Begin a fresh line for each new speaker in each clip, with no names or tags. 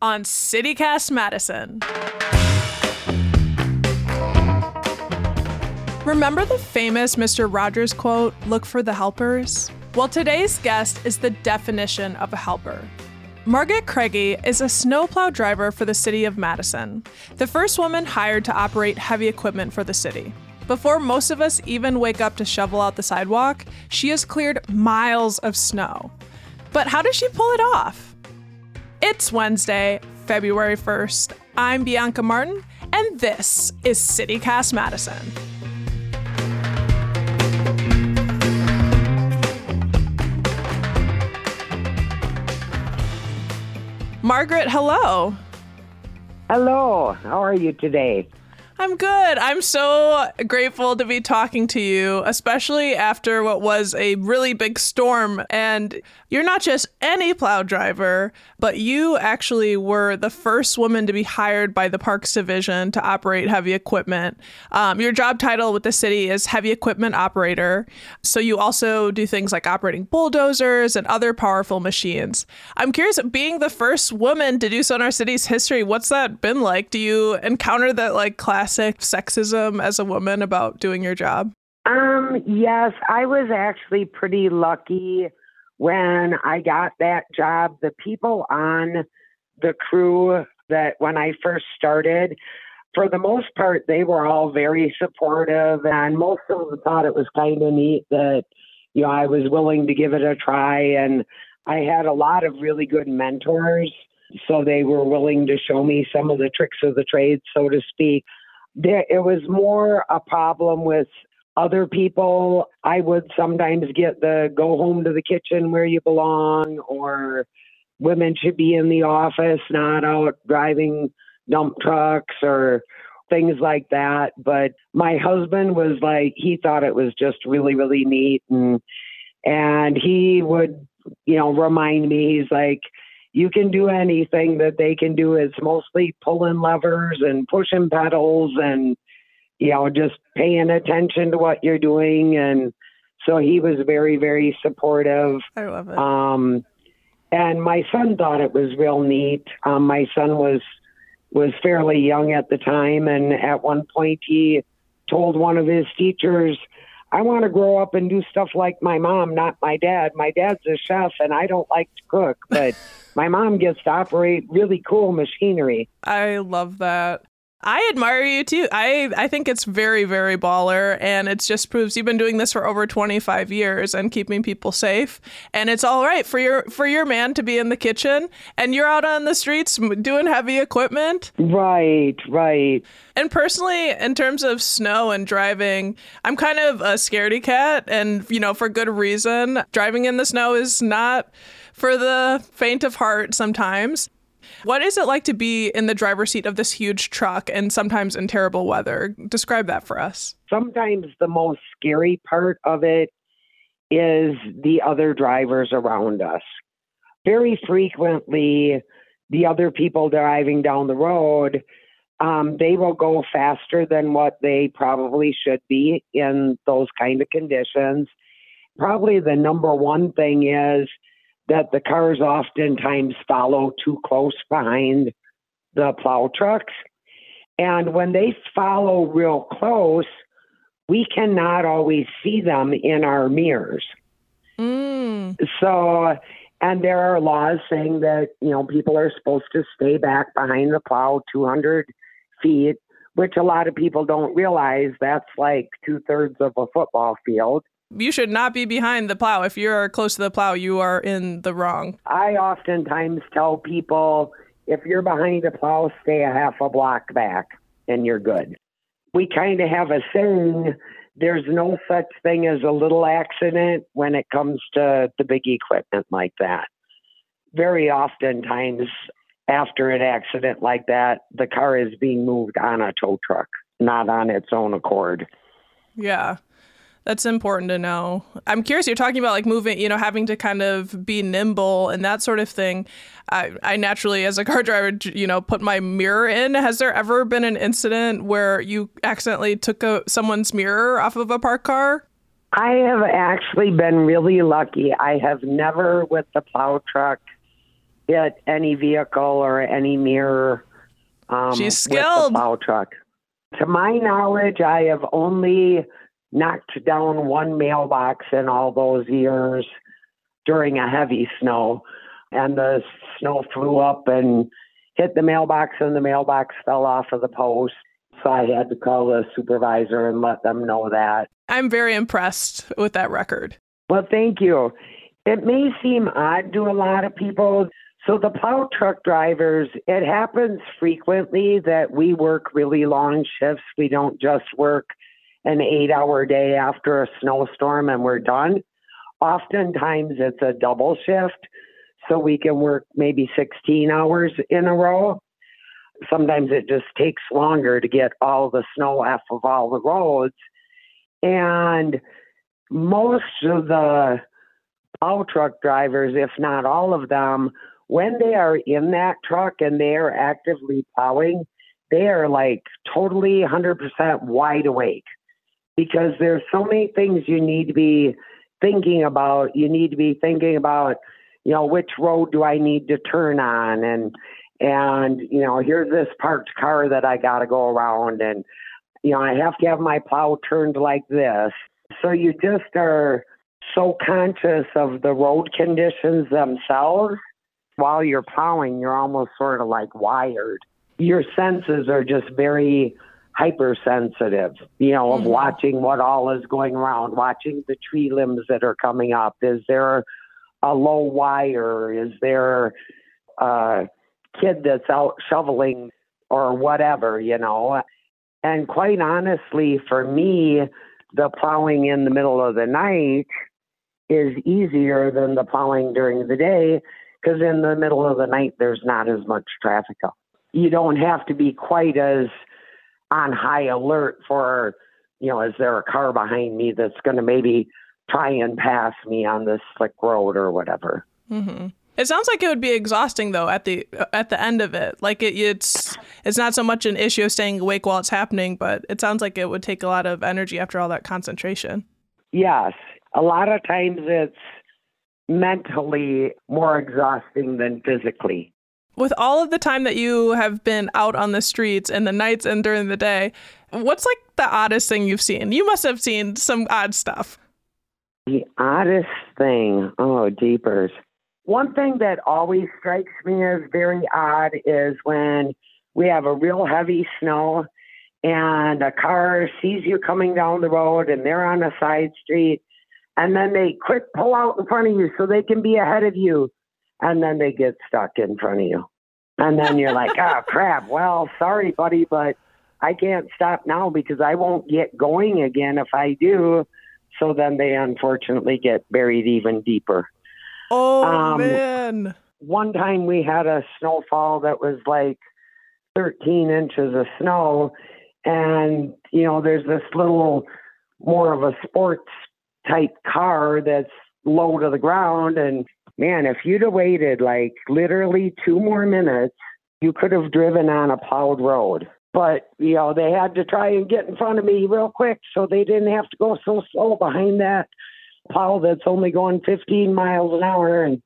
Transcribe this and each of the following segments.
on CityCast Madison. Remember the famous Mr. Rogers quote, look for the helpers? Well, today's guest is the definition of a helper. Margaret Kraege is a snowplow driver for the city of Madison, the first woman hired to operate heavy equipment for the city. Before most of us even wake up to shovel out the sidewalk, she has cleared miles of snow. But how does she pull it off? It's Wednesday, February 1st. I'm Bianca Martin, and this is CityCast Madison. Margaret, hello.
Hello. How are you today?
I'm good. I'm so grateful to be talking to you, especially after what was a really big storm. And you're not just any plow driver, but you actually were the first woman to be hired by the Parks Division to operate heavy equipment. Um, your job title with the city is Heavy Equipment Operator. So you also do things like operating bulldozers and other powerful machines. I'm curious, being the first woman to do so in our city's history, what's that been like? Do you encounter that like classic sexism as a woman about doing your job?
Um, yes, I was actually pretty lucky when I got that job. The people on the crew that when I first started, for the most part, they were all very supportive, and most of them thought it was kind of neat that you know I was willing to give it a try, and I had a lot of really good mentors, so they were willing to show me some of the tricks of the trade, so to speak there, it was more a problem with other people. I would sometimes get the go home to the kitchen where you belong, or women should be in the office, not out driving dump trucks or things like that. But my husband was like, he thought it was just really, really neat. And, and he would, you know, remind me, he's like, you can do anything that they can do. It's mostly pulling levers and pushing pedals and, you know, just paying attention to what you're doing. And so he was very, very supportive.
I love it.
Um, and my son thought it was real neat. Um, my son was was fairly young at the time, and at one point he told one of his teachers, I want to grow up and do stuff like my mom, not my dad. My dad's a chef and I don't like to cook, but my mom gets to operate really cool machinery.
I love that. I admire you too. I, I think it's very, very baller. And it just proves you've been doing this for over 25 years and keeping people safe. And it's all right for your for your man to be in the kitchen and you're out on the streets doing heavy equipment.
Right, right.
And personally, in terms of snow and driving, I'm kind of a scaredy cat. And, you know, for good reason. Driving in the snow is not for the faint of heart sometimes. What is it like to be in the driver's seat of this huge truck and sometimes in terrible weather? Describe that for us.
Sometimes the most scary part of it is the other drivers around us. Very frequently, the other people driving down the road, um, they will go faster than what they probably should be in those kind of conditions. Probably the number one thing is that the cars oftentimes follow too close behind the plow trucks. And when they follow real close, we cannot always see them in our mirrors.
Mm.
So, and there are laws saying that, you know, people are supposed to stay back behind the plow 200 feet, which a lot of people don't realize that's like two thirds of a football field
you should not be behind the plow. If you're close to the plow, you are in the wrong.
I oftentimes tell people if you're behind the plow, stay a half a block back and you're good. We kind of have a saying there's no such thing as a little accident when it comes to the big equipment like that. Very oftentimes, after an accident like that, the car is being moved on a tow truck, not on its own accord.
Yeah. That's important to know. I'm curious. You're talking about like moving, you know, having to kind of be nimble and that sort of thing. I, I naturally, as a car driver, you know, put my mirror in. Has there ever been an incident where you accidentally took a, someone's mirror off of a parked car?
I have actually been really lucky. I have never, with the plow truck, hit any vehicle or any mirror. Um,
She's
with
skilled.
the plow truck. To my knowledge, I have only knocked down one mailbox in all those years during a heavy snow, and the snow flew up and hit the mailbox, and the mailbox fell off of the post. So I had to call the supervisor and let them know that.
I'm very impressed with that record.
Well, thank you. It may seem odd to a lot of people. So, the plow truck drivers, it happens frequently that we work really long shifts. We don't just work an eight hour day after a snowstorm and we're done. Oftentimes, it's a double shift. So, we can work maybe 16 hours in a row. Sometimes it just takes longer to get all the snow off of all the roads. And most of the plow truck drivers, if not all of them, when they are in that truck and they are actively plowing, they are like totally 100% wide awake because there's so many things you need to be thinking about. You need to be thinking about, you know, which road do I need to turn on and and you know, here's this parked car that I got to go around and you know, I have to have my plow turned like this. So you just are so conscious of the road conditions themselves. While you're plowing, you're almost sort of like wired. Your senses are just very hypersensitive, you know, of
Mhm.
watching what all is going around, watching the tree limbs that are coming up. Is there a low wire? Is there a kid that's out shoveling or whatever, you know? And quite honestly, for me, the plowing in the middle of the night is easier than the plowing during the day because in the middle of the night there's not as much traffic up. You don't have to be quite as on high alert for, you know, is there a car behind me that's going to maybe try and pass me on this slick road or whatever.
hmm It sounds like it would be exhausting though at the at the end of it. Like it, it's it's not so much an issue of staying awake while it's happening, but it sounds like it would take a lot of energy after all that concentration.
Yes, a lot of times it's mentally more exhausting than physically.
With all of the time that you have been out on the streets in the nights and during the day, what's like the oddest thing you've seen? You must have seen some odd stuff.
The oddest thing, oh, deepers. One thing that always strikes me as very odd is when we have a real heavy snow and a car sees you coming down the road and they're on a side street and then they quick pull out in front of you so they can be ahead of you and then they get stuck in front of you. And then you're like, oh, crap. Well, sorry, buddy, but I can't stop now because I won't get going again if I do. So then they unfortunately get buried even deeper.
Oh
Um,
man.
One time we had a snowfall that was like 13 inches of snow. And, you know, there's this little more of a sports type car that's low to the ground. And man, if you'd have waited like literally two more minutes, you could have driven on a plowed road. But, you know, they had to try and get in front of me real quick so they didn't have to go so slow behind that plow that's only going 15 miles an hour. And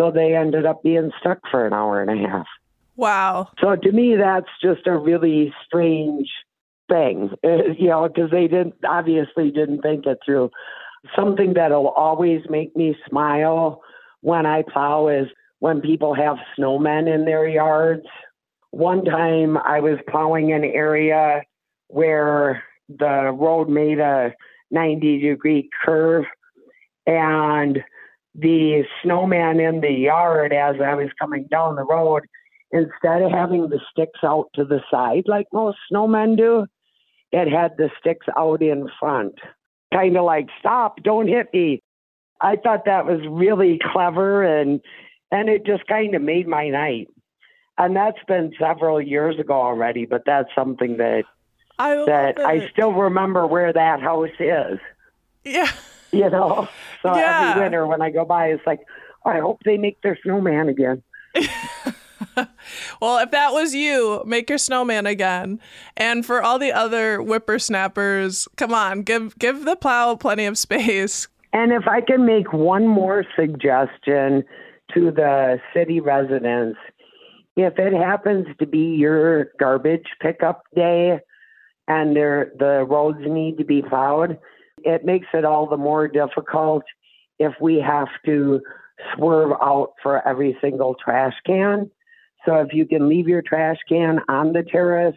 so they ended up being stuck for an hour and a half.
Wow.
So to me, that's just a really strange thing, you know, because they didn't obviously didn't think it through. Something that'll always make me smile when I plow is when people have snowmen in their yards. One time I was plowing an area where the road made a 90 degree curve and the snowman in the yard as I was coming down the road instead of having the sticks out to the side like most snowmen do, it had the sticks out in front. Kind of like, stop, don't hit me. I thought that was really clever and and it just kind of made my night. And that's been several years ago already, but that's something that
I
that I still remember where that house is.
yeah.
You know? So
Yeah.
every winter when I go by it's like, oh, I hope they make their snowman again.
Well, if that was you, make your snowman again. And for all the other whippersnappers, come on, give give the plow plenty of space.
And if I can make one more suggestion to the city residents if it happens to be your garbage pickup day and there the roads need to be plowed, it makes it all the more difficult if we have to swerve out for every single trash can. So if you can leave your trash can on the terrace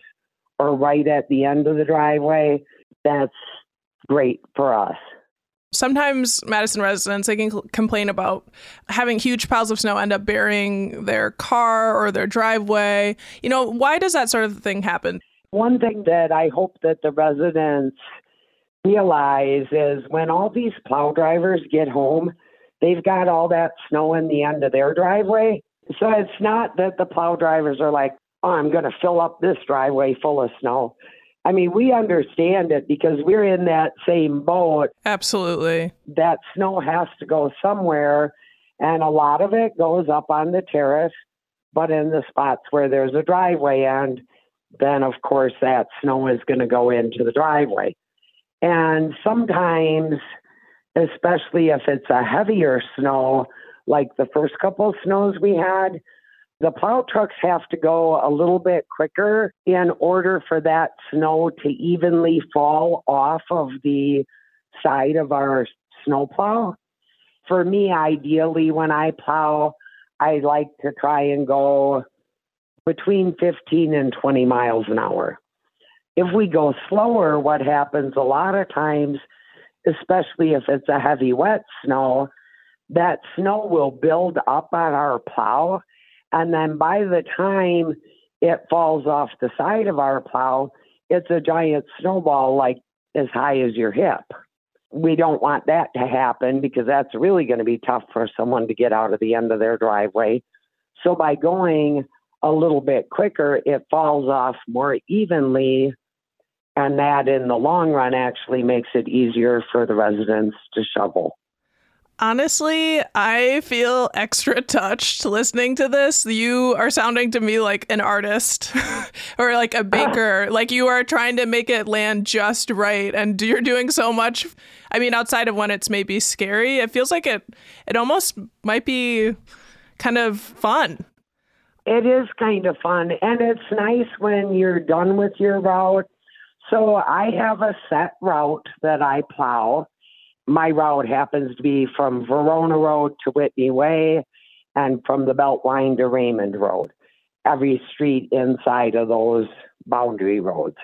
or right at the end of the driveway, that's great for us.
Sometimes Madison residents they can complain about having huge piles of snow end up burying their car or their driveway. You know, why does that sort of thing happen?
One thing that I hope that the residents realize is when all these plow drivers get home, they've got all that snow in the end of their driveway. So it's not that the plow drivers are like, oh, I'm going to fill up this driveway full of snow. I mean, we understand it because we're in that same boat.
Absolutely.
That snow has to go somewhere, and a lot of it goes up on the terrace, but in the spots where there's a driveway, and then, of course, that snow is going to go into the driveway. And sometimes, especially if it's a heavier snow, like the first couple of snows we had, the plow trucks have to go a little bit quicker in order for that snow to evenly fall off of the side of our snowplow. For me, ideally, when I plow, I like to try and go between 15 and 20 miles an hour. If we go slower, what happens a lot of times, especially if it's a heavy wet snow, that snow will build up on our plow and then by the time it falls off the side of our plow, it's a giant snowball like as high as your hip. We don't want that to happen because that's really going to be tough for someone to get out of the end of their driveway. So by going a little bit quicker, it falls off more evenly. And that in the long run actually makes it easier for the residents to shovel.
Honestly, I feel extra touched listening to this. You are sounding to me like an artist or like a uh, baker. like you are trying to make it land just right and you're doing so much. I mean, outside of when it's maybe scary, it feels like it it almost might be kind of fun.
It is kind of fun and it's nice when you're done with your route. So I have a set route that I plow my route happens to be from Verona Road to Whitney Way and from the Beltline to Raymond Road, every street inside of those boundary roads.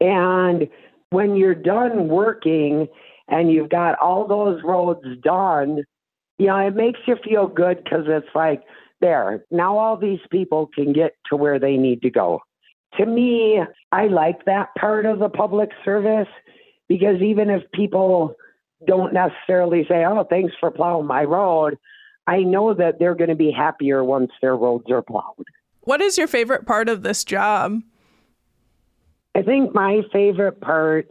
And when you're done working and you've got all those roads done, you know, it makes you feel good because it's like, there, now all these people can get to where they need to go. To me, I like that part of the public service because even if people don't necessarily say, oh, thanks for plowing my road. I know that they're going to be happier once their roads are plowed.
What is your favorite part of this job?
I think my favorite part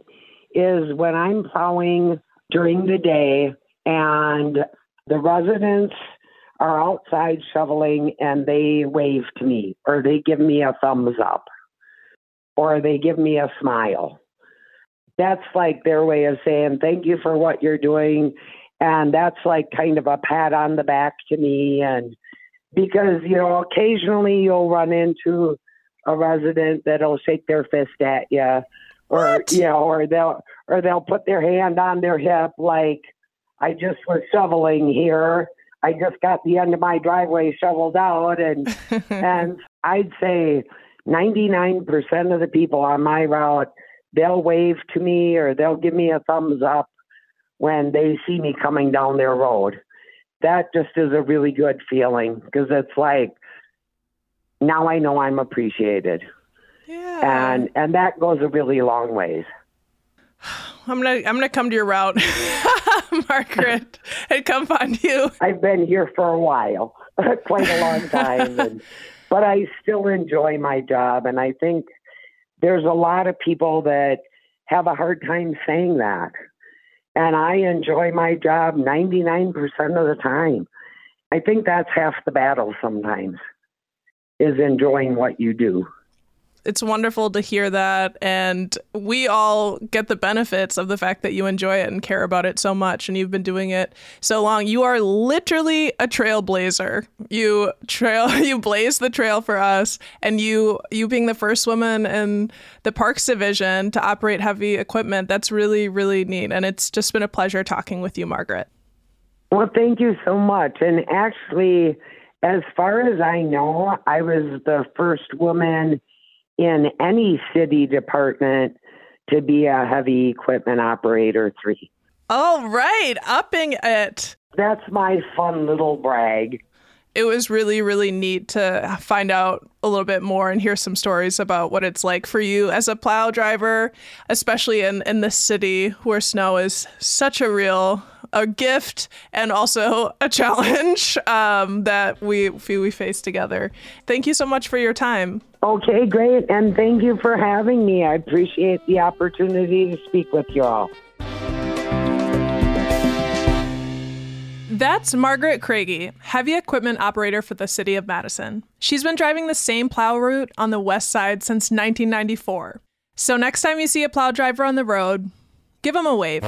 is when I'm plowing during the day and the residents are outside shoveling and they wave to me or they give me a thumbs up or they give me a smile that's like their way of saying thank you for what you're doing. And that's like kind of a pat on the back to me. And because you know occasionally you'll run into a resident that'll shake their fist at you or
what?
you know or they'll or they'll put their hand on their hip like i just was shoveling here. I just got the end of my driveway shoveled out. And and i'd say 99% of the people on my route they'll wave to me or they'll give me a thumbs up when they see me coming down their road. That just is a really good feeling because it's like now I know I'm appreciated.
Yeah.
And and that goes a really long ways.
I'm gonna I'm gonna come to your route, Margaret, and come find you.
I've been here for a while, quite a long time, and, but I still enjoy my job, and I think there's a lot of people that have a hard time saying that. And I enjoy my job 99% of the time. I think that's half the battle sometimes is enjoying what you do.
It's wonderful to hear that. And we all get the benefits of the fact that you enjoy it and care about it so much. And you've been doing it so long. You are literally a trailblazer. You trail, you blaze the trail for us. And you, you being the first woman in the parks division to operate heavy equipment, that's really, really neat. And it's just been a pleasure talking with you, Margaret.
Well, thank you so much. And actually, as far as I know, I was the first woman in any city department to be a heavy equipment operator three.
All right, upping it.
That's my fun little brag.
It was really, really neat to find out a little bit more and hear some stories about what it's like for you as a plow driver, especially in, in this city where snow is such a real a gift and also a challenge um, that we we face together. Thank you so much for your time.
Okay, great, and thank you for having me. I appreciate the opportunity to speak with you all.
That's Margaret Kraege, heavy equipment operator for the city of Madison. She's been driving the same plow route on the west side since 1994. So next time you see a plow driver on the road, give him a wave.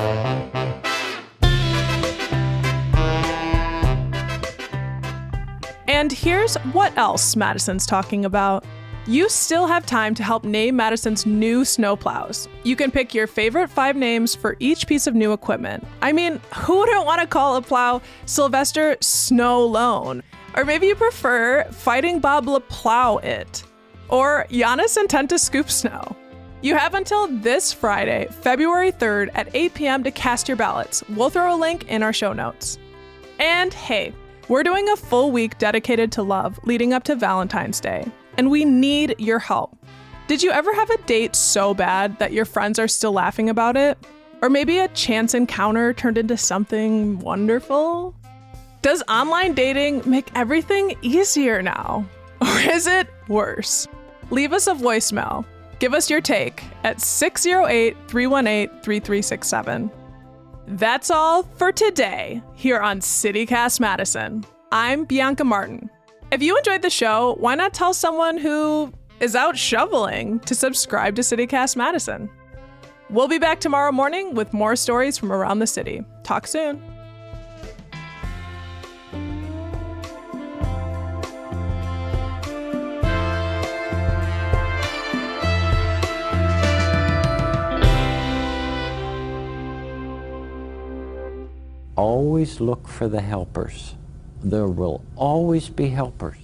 And here's what else Madison's talking about. You still have time to help name Madison's new snowplows. You can pick your favorite five names for each piece of new equipment. I mean, who wouldn't want to call a plow Sylvester Snow Lone? Or maybe you prefer Fighting Bob LaPlow It, or Giannis Intent to Scoop Snow. You have until this Friday, February 3rd at 8 p.m. to cast your ballots. We'll throw a link in our show notes. And hey, we're doing a full week dedicated to love leading up to Valentine's Day, and we need your help. Did you ever have a date so bad that your friends are still laughing about it? Or maybe a chance encounter turned into something wonderful? Does online dating make everything easier now? Or is it worse? Leave us a voicemail. Give us your take at 608 318 3367. That's all for today here on CityCast Madison. I'm Bianca Martin. If you enjoyed the show, why not tell someone who is out shoveling to subscribe to CityCast Madison? We'll be back tomorrow morning with more stories from around the city. Talk soon.
Always look for the helpers. There will always be helpers.